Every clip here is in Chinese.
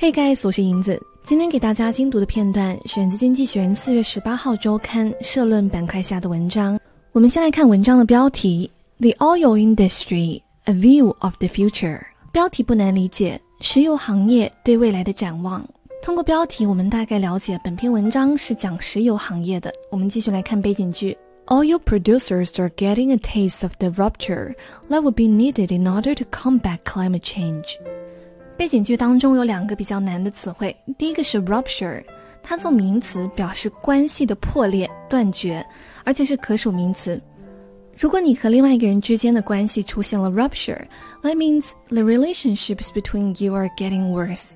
Hey guys，我是银子。今天给大家精读的片段选自《经济学人》四月十八号周刊社论板块下的文章。我们先来看文章的标题：The Oil Industry: A View of the Future。标题不难理解，石油行业对未来的展望。通过标题，我们大概了解本篇文章是讲石油行业的。我们继续来看背景句。Oil producers are getting a taste of the rupture that would be needed in order to combat climate change。背景句当中有两个比较难的词汇，第一个是 rupture，它做名词表示关系的破裂、断绝，而且是可数名词。如果你和另外一个人之间的关系出现了 rupture，that means the relationships between you are getting worse。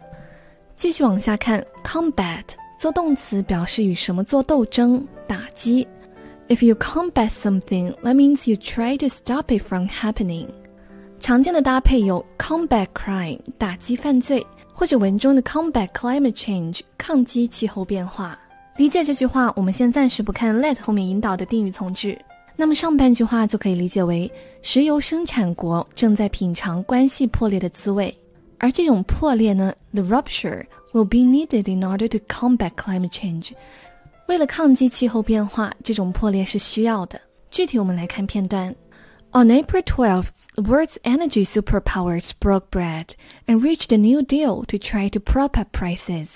继续往下看，combat 做动词表示与什么做斗争、打击。If you combat something, that means you try to stop it from happening. 常见的搭配有 combat crime 打击犯罪，或者文中的 combat climate change 抗击气候变化。理解这句话，我们先暂时不看 let 后面引导的定语从句。那么上半句话就可以理解为石油生产国正在品尝关系破裂的滋味，而这种破裂呢，the rupture will be needed in order to combat climate change。为了抗击气候变化，这种破裂是需要的。具体我们来看片段。On April 12th, the world's energy superpowers broke bread and reached a new deal to try to prop up prices.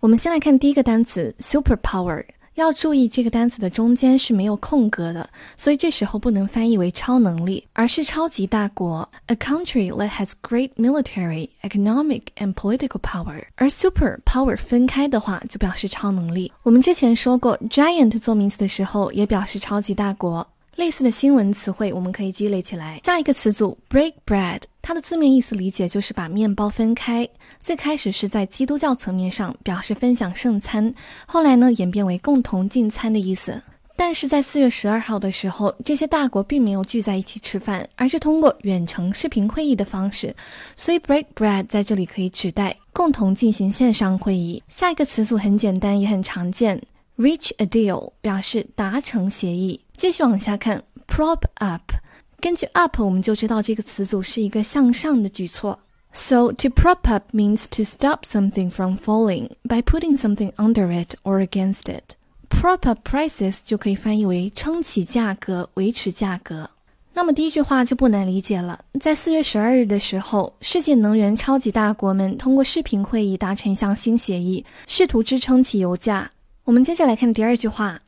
我们先来看第一个单词 superpower。要注意，这个单词的中间是没有空格的，所以这时候不能翻译为超能力，而是超级大国，a country that has great military, economic and political power。而 super power 分开的话，就表示超能力。我们之前说过，giant 做名词的时候也表示超级大国。 类似的新闻词汇我们可以积累起来。下一个词组 break bread，它的字面意思理解就是把面包分开。最开始是在基督教层面上表示分享圣餐，后来呢演变为共同进餐的意思。但是在四月十二号的时候，这些大国并没有聚在一起吃饭，而是通过远程视频会议的方式。所以 break bread 在这里可以指代共同进行线上会议。下一个词组很简单，也很常见。Reach a deal 表示达成协议。继续往下看，prop up。根据 up 我们就知道这个词组是一个向上的举措。So to prop up means to stop something from falling by putting something under it or against it. Prop up prices 就可以翻译为撑起价格、维持价格。那么第一句话就不难理解了。在四月十二日的时候，世界能源超级大国们通过视频会议达成一项新协议，试图支撑起油价。我们接着来看第二句话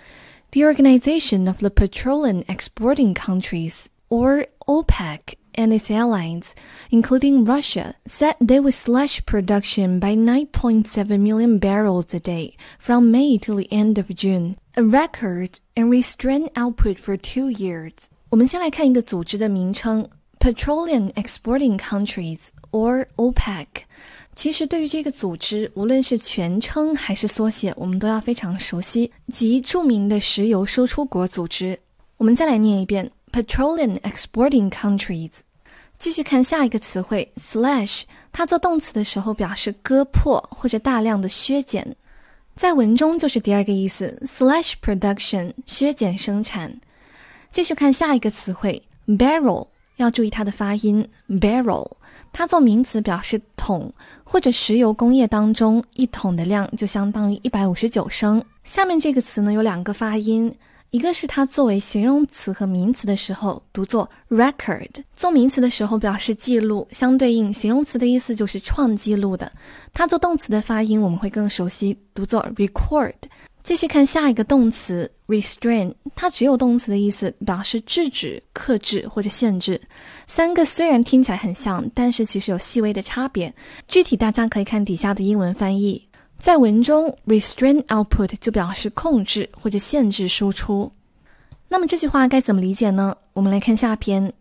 ，The Organization of the Petroleum Exporting Countries, or OPEC, and its allies, including Russia, said they would slash production by 9.7 million barrels a day from May till the end of June, a record, and restrain output for two years. 我们先来看一个组织的名称：Petroleum Exporting Countries, or OPEC。其实，对于这个组织，无论是全称还是缩写，我们都要非常熟悉，即著名的石油输出国组织。我们再来念一遍：Petroleum Exporting Countries。继续看下一个词汇：slash。它做动词的时候表示割破或者大量的削减，在文中就是第二个意思：slash production，削减生产。继续看下一个词汇：barrel。要注意它的发音，barrel，它做名词表示桶，或者石油工业当中一桶的量就相当于一百五十九升。下面这个词呢有两个发音，一个是它作为形容词和名词的时候读作 record，做名词的时候表示记录，相对应形容词的意思就是创记录的。它做动词的发音我们会更熟悉，读作 record。继续看下一个动词 restrain，它只有动词的意思，表示制止、克制或者限制。三个虽然听起来很像，但是其实有细微的差别。具体大家可以看底下的英文翻译。在文中，restrain output 就表示控制或者限制输出。那么这句话该怎么理解呢？我们来看下篇